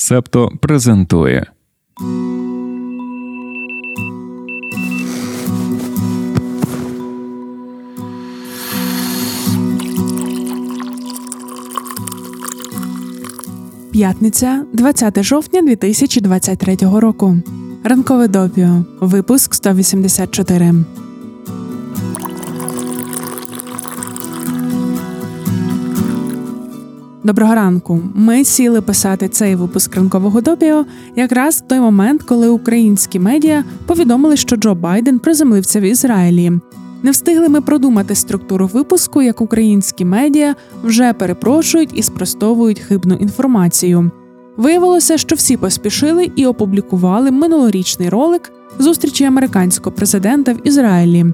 Септо презентує. П'ятниця, 20 жовтня 2023 року. Ранкове допіо. Випуск 184. Доброго ранку. Ми сіли писати цей випуск ранкового допіо якраз в той момент, коли українські медіа повідомили, що Джо Байден приземлився в Ізраїлі. Не встигли ми продумати структуру випуску, як українські медіа вже перепрошують і спростовують хибну інформацію. Виявилося, що всі поспішили і опублікували минулорічний ролик зустрічі американського президента в Ізраїлі.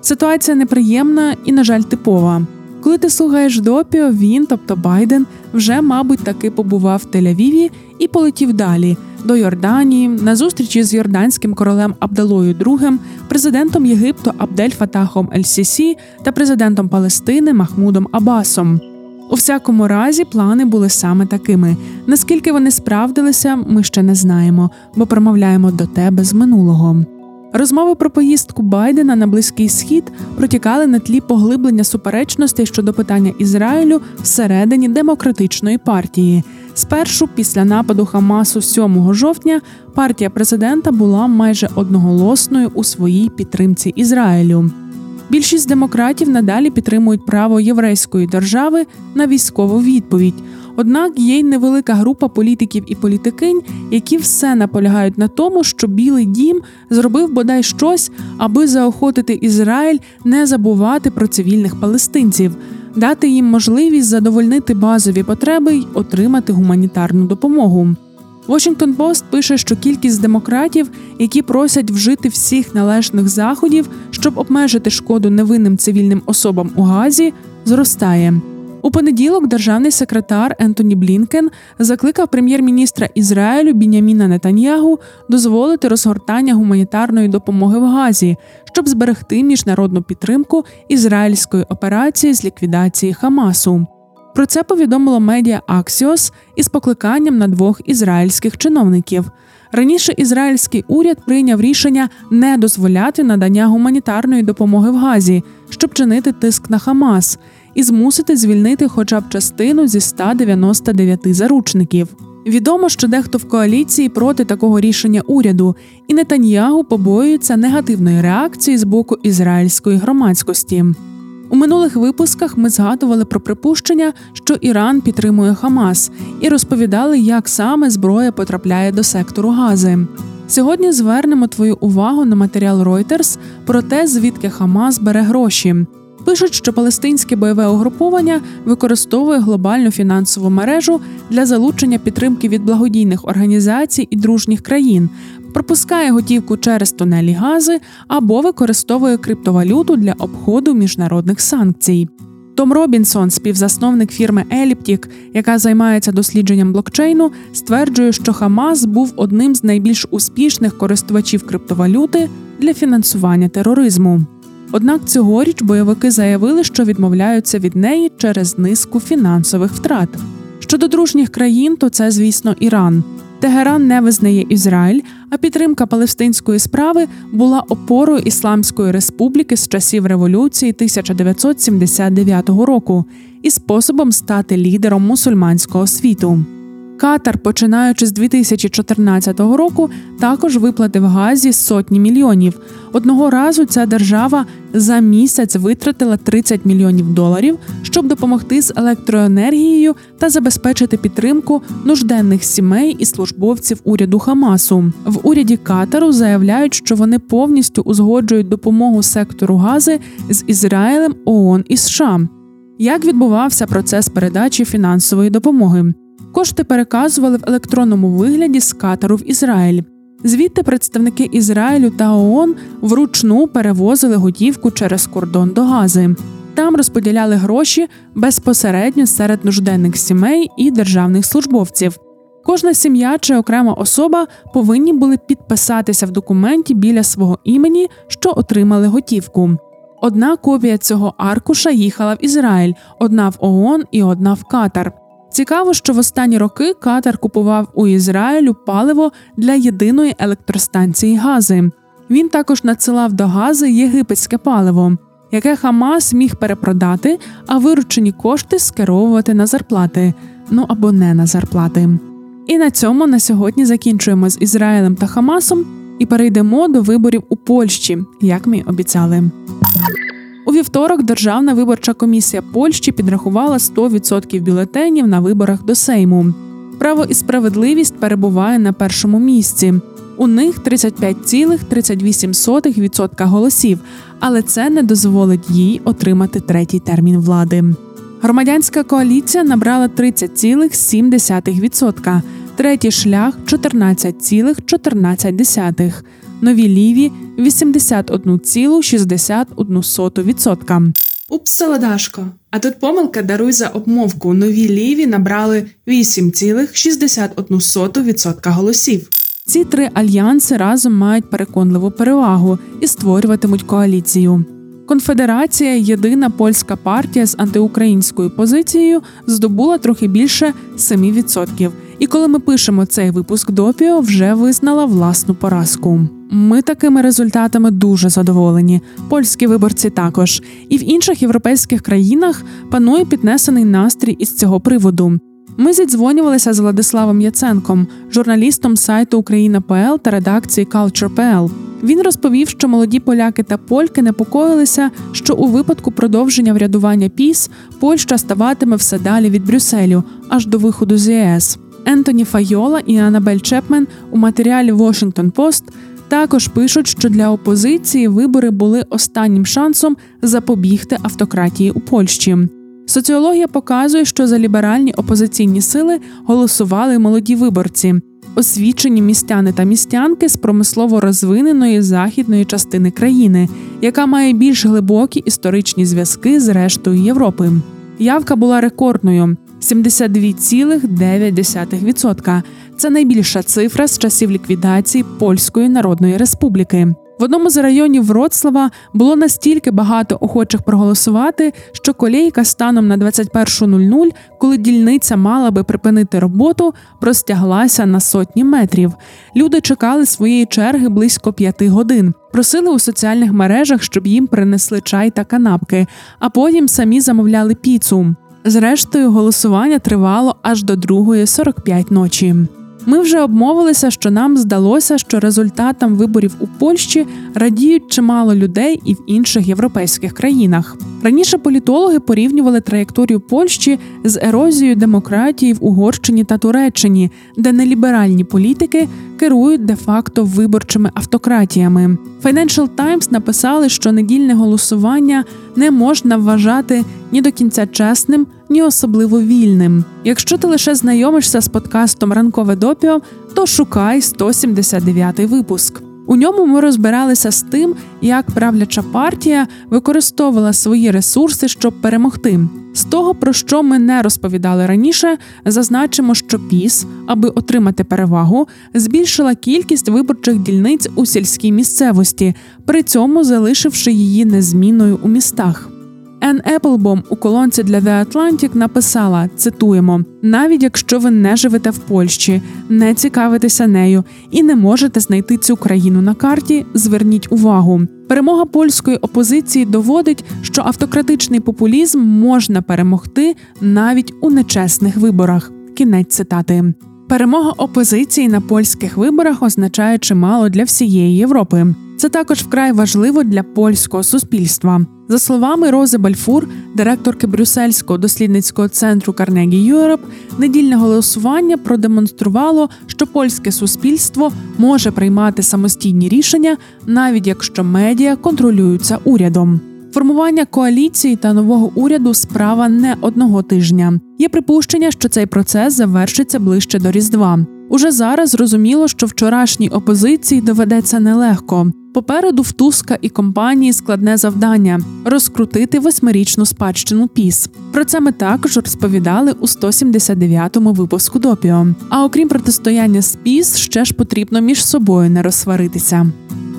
Ситуація неприємна і, на жаль, типова. Коли ти слухаєш допіо, він, тобто Байден, вже, мабуть, таки побував в Тель-Авіві і полетів далі до Йорданії на зустрічі з йорданським королем Абдалою II, президентом Єгипту Абдель Фатахом Ель-Сісі та президентом Палестини Махмудом Абасом. У всякому разі, плани були саме такими. Наскільки вони справдилися, ми ще не знаємо, бо промовляємо до тебе з минулого. Розмови про поїздку Байдена на близький схід протікали на тлі поглиблення суперечностей щодо питання Ізраїлю всередині демократичної партії. Спершу, після нападу Хамасу 7 жовтня, партія президента була майже одноголосною у своїй підтримці Ізраїлю. Більшість демократів надалі підтримують право єврейської держави на військову відповідь. Однак є й невелика група політиків і політикинь, які все наполягають на тому, що Білий Дім зробив бодай щось, аби заохотити Ізраїль не забувати про цивільних палестинців, дати їм можливість задовольнити базові потреби й отримати гуманітарну допомогу. Washington Post пише, що кількість демократів, які просять вжити всіх належних заходів, щоб обмежити шкоду невинним цивільним особам у Газі, зростає. У понеділок державний секретар Ентоні Блінкен закликав прем'єр-міністра Ізраїлю Біняміна Нетаньягу дозволити розгортання гуманітарної допомоги в Газі, щоб зберегти міжнародну підтримку ізраїльської операції з ліквідації Хамасу. Про це повідомило медіа Аксіос із покликанням на двох ізраїльських чиновників. Раніше ізраїльський уряд прийняв рішення не дозволяти надання гуманітарної допомоги в Газі, щоб чинити тиск на Хамас, і змусити звільнити хоча б частину зі 199 заручників. Відомо, що дехто в коаліції проти такого рішення уряду, і Нетаньягу побоюється негативної реакції з боку ізраїльської громадськості. У минулих випусках ми згадували про припущення, що Іран підтримує Хамас, і розповідали, як саме зброя потрапляє до сектору Гази. Сьогодні звернемо твою увагу на матеріал Reuters про те, звідки Хамас бере гроші. Пишуть, що палестинське бойове угруповання використовує глобальну фінансову мережу для залучення підтримки від благодійних організацій і дружніх країн, пропускає готівку через тунелі гази або використовує криптовалюту для обходу міжнародних санкцій. Том Робінсон, співзасновник фірми Elliptic, яка займається дослідженням блокчейну, стверджує, що Хамас був одним з найбільш успішних користувачів криптовалюти для фінансування тероризму. Однак цьогоріч бойовики заявили, що відмовляються від неї через низку фінансових втрат. Щодо дружніх країн, то це, звісно, Іран. Тегеран не визнає Ізраїль, а підтримка палестинської справи була опорою Ісламської республіки з часів революції 1979 року і способом стати лідером мусульманського світу. Катар, починаючи з 2014 року, також виплатив газі сотні мільйонів. Одного разу ця держава за місяць витратила 30 мільйонів доларів, щоб допомогти з електроенергією та забезпечити підтримку нужденних сімей і службовців уряду Хамасу. В уряді Катару заявляють, що вони повністю узгоджують допомогу сектору гази з Ізраїлем, ООН і США. Як відбувався процес передачі фінансової допомоги? Кошти переказували в електронному вигляді з Катару в Ізраїль. Звідти представники Ізраїлю та ООН вручну перевозили готівку через кордон до Гази. Там розподіляли гроші безпосередньо серед нужденних сімей і державних службовців. Кожна сім'я чи окрема особа повинні були підписатися в документі біля свого імені, що отримали готівку. Одна копія цього аркуша їхала в Ізраїль, одна в ООН і одна в Катар. Цікаво, що в останні роки Катар купував у Ізраїлю паливо для єдиної електростанції Гази. Він також надсилав до Гази єгипетське паливо, яке Хамас міг перепродати, а виручені кошти скеровувати на зарплати, ну або не на зарплати. І на цьому на сьогодні закінчуємо з Ізраїлем та Хамасом і перейдемо до виборів у Польщі, як ми обіцяли. Вівторок Державна виборча комісія Польщі підрахувала 100% бюлетенів на виборах до Сейму. Право і справедливість перебуває на першому місці. У них 35,38% голосів, але це не дозволить їй отримати третій термін влади. Громадянська коаліція набрала 30,7%, третій шлях 14,14%, нові ліві 81,61%. Упс, Саладашко. А тут помилка даруй за обмовку. Нові ліві набрали 8,61% голосів. Ці три альянси разом мають переконливу перевагу і створюватимуть коаліцію. Конфедерація, єдина польська партія з антиукраїнською позицією, здобула трохи більше 7%. І коли ми пишемо цей випуск допіо, вже визнала власну поразку. Ми такими результатами дуже задоволені. Польські виборці також. І в інших європейських країнах панує піднесений настрій із цього приводу. Ми зідзвонювалися з Владиславом Яценком, журналістом сайту Україна.пл та редакції Culture.pl. Він розповів, що молоді поляки та польки непокоїлися, що у випадку продовження врядування піс Польща ставатиме все далі від Брюсселю аж до виходу з ЄС. Ентоні Файола і Анабель Чепмен у матеріалі Washington Post також пишуть, що для опозиції вибори були останнім шансом запобігти автократії у Польщі. Соціологія показує, що за ліберальні опозиційні сили голосували молоді виборці, освічені містяни та містянки з промислово розвиненої західної частини країни, яка має більш глибокі історичні зв'язки з рештою Європи. Явка була рекордною 72,9%. Це найбільша цифра з часів ліквідації Польської Народної Республіки. В одному з районів Вроцлава було настільки багато охочих проголосувати, що колейка станом на 21.00, коли дільниця мала би припинити роботу, простяглася на сотні метрів. Люди чекали своєї черги близько п'яти годин. Просили у соціальних мережах, щоб їм принесли чай та канапки, а потім самі замовляли піцу. Зрештою, голосування тривало аж до 2.45 ночі. Ми вже обмовилися, що нам здалося, що результатам виборів у Польщі радіють чимало людей і в інших європейських країнах. Раніше політологи порівнювали траєкторію Польщі з ерозією демократії в Угорщині та Туреччині, де неліберальні політики керують де-факто виборчими автократіями. Financial Times написали, що недільне голосування не можна вважати ні до кінця чесним, ні особливо вільним. Якщо ти лише знайомишся з подкастом Ранкове допіо, то шукай 179 випуск. У ньому ми розбиралися з тим, як правляча партія використовувала свої ресурси, щоб перемогти. З того, про що ми не розповідали раніше, зазначимо, що піс, аби отримати перевагу, збільшила кількість виборчих дільниць у сільській місцевості, при цьому залишивши її незмінною у містах. Ен Еплбом у колонці для The Atlantic написала: цитуємо: навіть якщо ви не живете в Польщі, не цікавитеся нею і не можете знайти цю країну на карті, зверніть увагу. Перемога польської опозиції доводить, що автократичний популізм можна перемогти навіть у нечесних виборах. Кінець цитати. Перемога опозиції на польських виборах означає чимало для всієї Європи. Це також вкрай важливо для польського суспільства. За словами Рози Бальфур, директорки Брюссельського дослідницького центру Carnegie Юроп, недільне голосування продемонструвало, що польське суспільство може приймати самостійні рішення, навіть якщо медіа контролюються урядом. Формування коаліції та нового уряду справа не одного тижня. Є припущення, що цей процес завершиться ближче до Різдва. Уже зараз зрозуміло, що вчорашній опозиції доведеться нелегко. Попереду в Туска і компанії складне завдання розкрутити восьмирічну спадщину піс. Про це ми також розповідали у 179-му випуску допіо. А окрім протистояння з піс, ще ж потрібно між собою не розсваритися.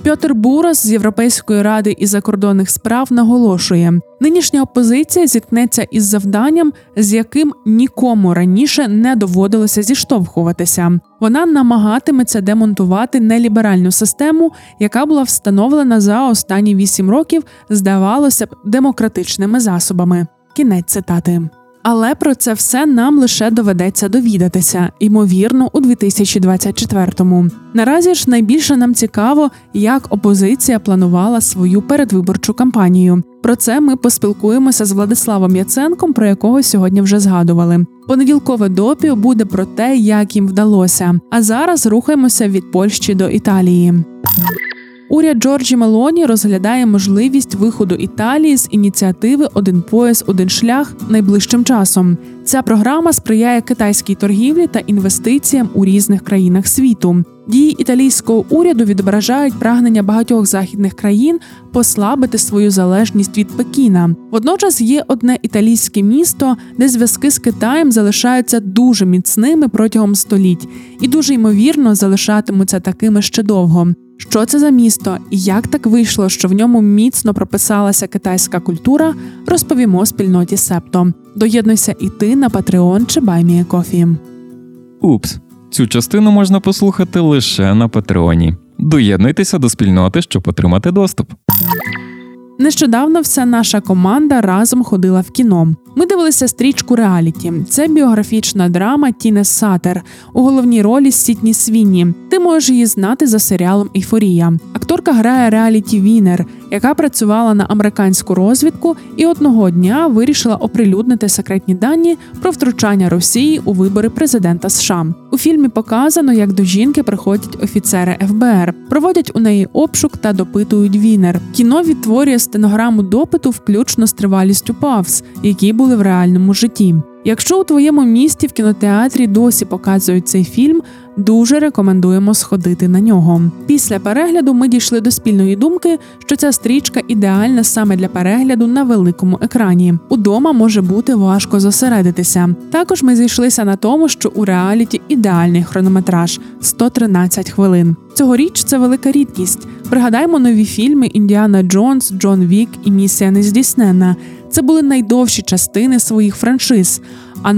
Пьотер Бурас з Європейської ради і закордонних справ наголошує: нинішня опозиція зіткнеться із завданням, з яким нікому раніше не доводилося зіштовхуватися. Вона намагатиметься демонтувати неліберальну систему, яка була встановлена за останні вісім років, здавалося б, демократичними засобами. Кінець цитати. Але про це все нам лише доведеться довідатися, ймовірно, у 2024-му. Наразі ж найбільше нам цікаво, як опозиція планувала свою передвиборчу кампанію. Про це ми поспілкуємося з Владиславом Яценком, про якого сьогодні вже згадували. Понеділкове допіо буде про те, як їм вдалося. А зараз рухаємося від Польщі до Італії. Уряд Джорджі Мелоні розглядає можливість виходу Італії з ініціативи Один пояс, один шлях найближчим часом. Ця програма сприяє китайській торгівлі та інвестиціям у різних країнах світу. Дії італійського уряду відображають прагнення багатьох західних країн послабити свою залежність від Пекіна. Водночас є одне італійське місто, де зв'язки з Китаєм залишаються дуже міцними протягом століть і дуже ймовірно залишатимуться такими ще довго. Що це за місто і як так вийшло, що в ньому міцно прописалася китайська культура, розповімо спільноті Септо. Доєднуйся і ти на Patreon чи Кофі. Упс, цю частину можна послухати лише на Патреоні. Доєднуйтеся до спільноти, щоб отримати доступ. Нещодавно вся наша команда разом ходила в кіно. Ми дивилися стрічку реаліті. Це біографічна драма Тіне Сатер у головній ролі Сітні Свіні. Ти можеш її знати за серіалом Ейфорія. Акторка грає реаліті Вінер, яка працювала на американську розвідку і одного дня вирішила оприлюднити секретні дані про втручання Росії у вибори президента США. У фільмі показано, як до жінки приходять офіцери ФБР, проводять у неї обшук та допитують Вінер. Кіно відтворює стенограму допиту, включно з тривалістю павз, які були в реальному житті. Якщо у твоєму місті в кінотеатрі досі показують цей фільм, дуже рекомендуємо сходити на нього. Після перегляду ми дійшли до спільної думки, що ця стрічка ідеальна саме для перегляду на великому екрані. Удома може бути важко зосередитися. Також ми зійшлися на тому, що у реаліті ідеальний хронометраж 113 хвилин. Цьогоріч це велика рідкість. Пригадаймо нові фільми Індіана Джонс, Джон Вік і Місія Нездійснена. Це були найдовші частини своїх франшиз. А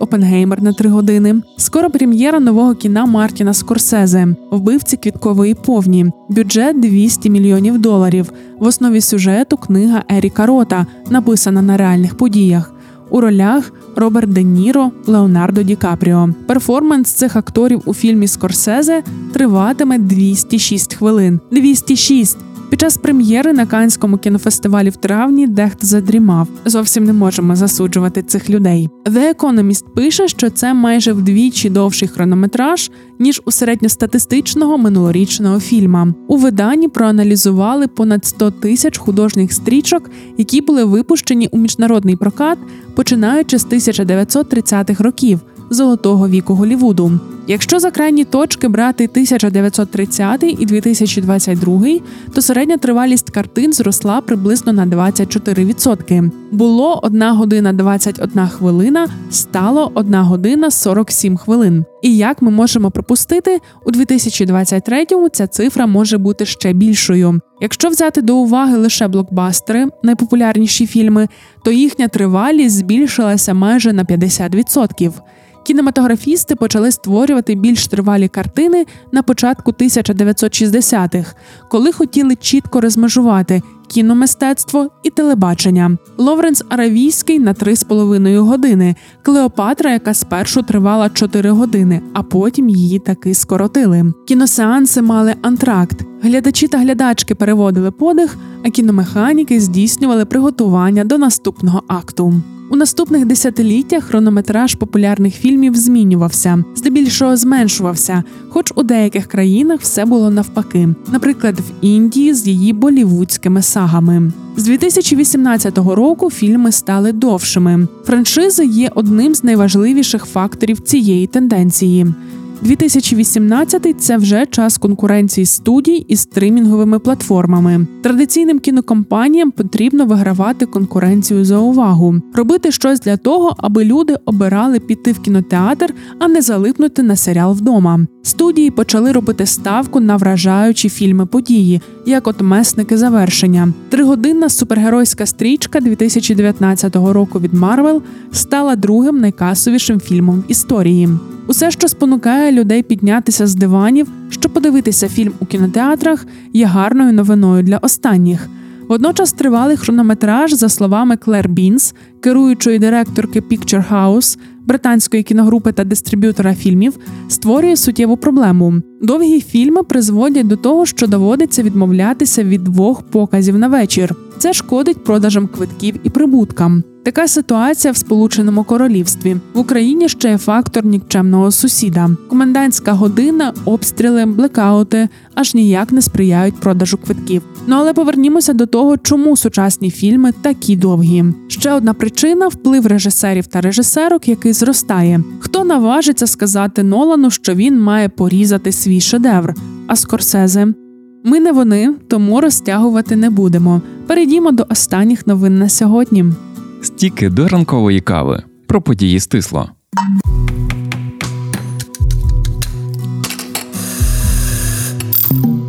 Опенгеймер на три години. Скоро прем'єра нового кіна Мартіна Скорсезе, вбивці квіткової повні, бюджет 200 мільйонів доларів. В основі сюжету книга Еріка Рота, написана на реальних подіях. У ролях Роберт Де Ніро, Леонардо Ді Капріо. Перформанс цих акторів у фільмі Скорсезе триватиме 206 хвилин. 206! Під час прем'єри на Канському кінофестивалі в травні дехто задрімав. Зовсім не можемо засуджувати цих людей. The Economist пише, що це майже вдвічі довший хронометраж ніж у середньостатистичного минулорічного фільма. У виданні проаналізували понад 100 тисяч художніх стрічок, які були випущені у міжнародний прокат, починаючи з 1930-х років золотого віку Голівуду. Якщо за крайні точки брати 1930 і 2022, то середня тривалість картин зросла приблизно на 24%. Було 1 година 21 хвилина, стало 1 година 47 хвилин. І як ми можемо пропустити, у 2023-му ця цифра може бути ще більшою. Якщо взяти до уваги лише блокбастери, найпопулярніші фільми, то їхня тривалість збільшилася майже на 50%. Кінематографісти почали створювати більш тривалі картини на початку 1960-х, коли хотіли чітко розмежувати кіномистецтво і телебачення. Ловренс Аравійський на 3,5 години, Клеопатра, яка спершу тривала 4 години, а потім її таки скоротили. Кіносеанси мали антракт. Глядачі та глядачки переводили подих, а кіномеханіки здійснювали приготування до наступного акту. У наступних десятиліттях хронометраж популярних фільмів змінювався, здебільшого зменшувався, хоч у деяких країнах все було навпаки, наприклад, в Індії з її болівудськими сагами. З 2018 року фільми стали довшими. Франшизи є одним з найважливіших факторів цієї тенденції. 2018 – це вже час конкуренції студій із стримінговими платформами. Традиційним кінокомпаніям потрібно вигравати конкуренцію за увагу, робити щось для того, аби люди обирали піти в кінотеатр, а не залипнути на серіал вдома. Студії почали робити ставку на вражаючі фільми події, як от месники завершення. Тригодинна супергеройська стрічка 2019 року від Марвел стала другим найкасовішим фільмом в історії. Усе, що спонукає людей піднятися з диванів, щоб подивитися фільм у кінотеатрах, є гарною новиною для останніх. Водночас тривалий хронометраж, за словами Клер Бінс, керуючої директорки Picture House, британської кіногрупи та дистриб'ютора фільмів, створює суттєву проблему. Довгі фільми призводять до того, що доводиться відмовлятися від двох показів на вечір. Це шкодить продажам квитків і прибуткам. Така ситуація в Сполученому Королівстві в Україні ще є фактор нікчемного сусіда. Комендантська година, обстріли, блекаути аж ніяк не сприяють продажу квитків. Ну але повернімося до того, чому сучасні фільми такі довгі. Ще одна причина вплив режисерів та режисерок, який зростає. Хто наважиться сказати Нолану, що він має порізати свій шедевр? А Скорсезе? Ми не вони, тому розтягувати не будемо. Перейдімо до останніх новин на сьогодні. Стіки до ранкової кави про події стисло. У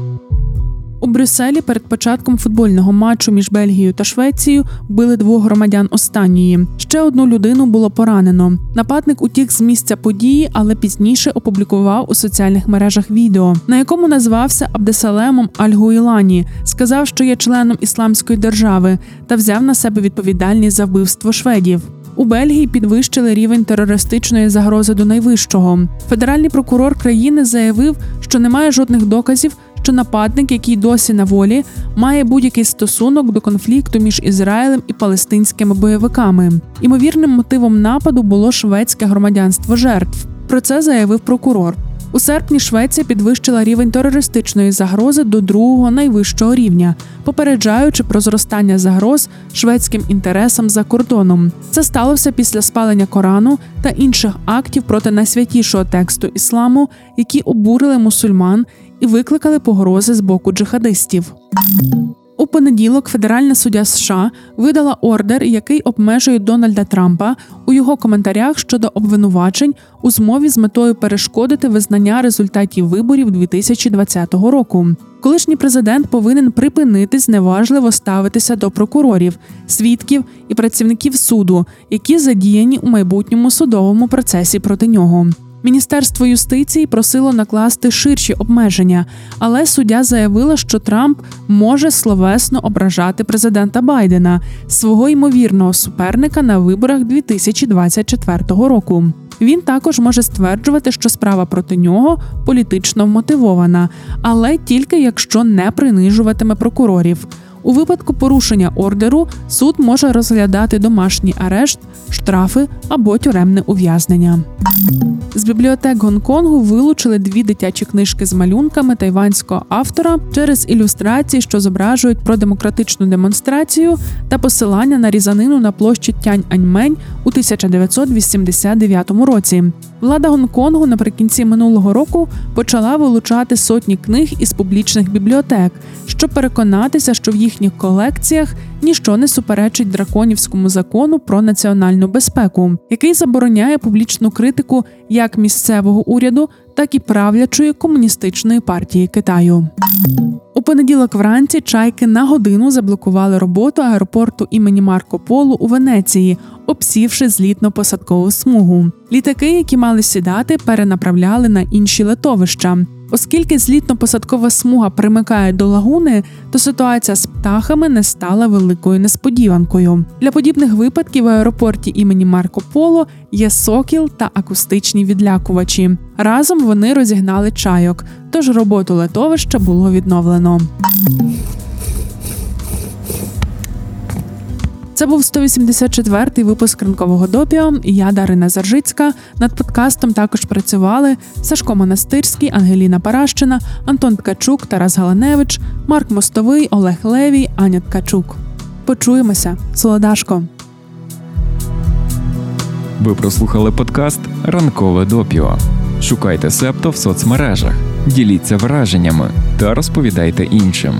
Брюсселі перед початком футбольного матчу між Бельгією та Швецією били двох громадян останньої. Ще одну людину було поранено. Нападник утік з місця події, але пізніше опублікував у соціальних мережах відео, на якому назвався Абдесалемом Аль-Гуїлані, сказав, що є членом ісламської держави, та взяв на себе відповідальність за вбивство шведів. У Бельгії підвищили рівень терористичної загрози до найвищого. Федеральний прокурор країни заявив, що немає жодних доказів, що нападник, який досі на волі, має будь-який стосунок до конфлікту між Ізраїлем і палестинськими бойовиками. Імовірним мотивом нападу було шведське громадянство жертв. Про це заявив прокурор. У серпні Швеція підвищила рівень терористичної загрози до другого найвищого рівня, попереджаючи про зростання загроз шведським інтересам за кордоном. Це сталося після спалення Корану та інших актів проти найсвятішого тексту ісламу, які обурили мусульман і викликали погрози з боку джихадистів. У понеділок федеральна суддя США видала ордер, який обмежує Дональда Трампа у його коментарях щодо обвинувачень у змові з метою перешкодити визнання результатів виборів 2020 року. Колишній президент повинен припинити зневажливо ставитися до прокурорів, свідків і працівників суду, які задіяні у майбутньому судовому процесі проти нього. Міністерство юстиції просило накласти ширші обмеження, але суддя заявила, що Трамп може словесно ображати президента Байдена, свого ймовірного суперника на виборах 2024 року. Він також може стверджувати, що справа проти нього політично вмотивована, але тільки якщо не принижуватиме прокурорів. У випадку порушення ордеру суд може розглядати домашній арешт, штрафи або тюремне ув'язнення. З бібліотек Гонконгу вилучили дві дитячі книжки з малюнками тайванського автора через ілюстрації, що зображують продемократичну демонстрацію та посилання на різанину на площі Тянь Аньмень у 1989 році. Влада Гонконгу наприкінці минулого року почала вилучати сотні книг із публічних бібліотек, щоб переконатися, що в їхніх колекціях ніщо не суперечить драконівському закону про національну безпеку, який забороняє публічну критику як місцевого уряду, так і правлячої комуністичної партії Китаю. У понеділок вранці чайки на годину заблокували роботу аеропорту імені Марко Полу у Венеції, обсівши злітно-посадкову смугу. Літаки, які мали сідати, перенаправляли на інші летовища. Оскільки злітно-посадкова смуга примикає до лагуни, то ситуація з птахами не стала великою несподіванкою. Для подібних випадків в аеропорті імені Марко Поло є сокіл та акустичні відлякувачі. Разом вони розігнали чайок, тож роботу летовища було відновлено. Це був 184-й випуск ранкового допіо. Я Дарина Заржицька. Над подкастом також працювали Сашко Монастирський, Ангеліна Паращина, Антон Ткачук, Тарас Галаневич, Марк Мостовий, Олег Левій, Аня Ткачук. Почуємося, Солодашко. Ви прослухали подкаст Ранкове допіо. Шукайте септо в соцмережах, діліться враженнями та розповідайте іншим.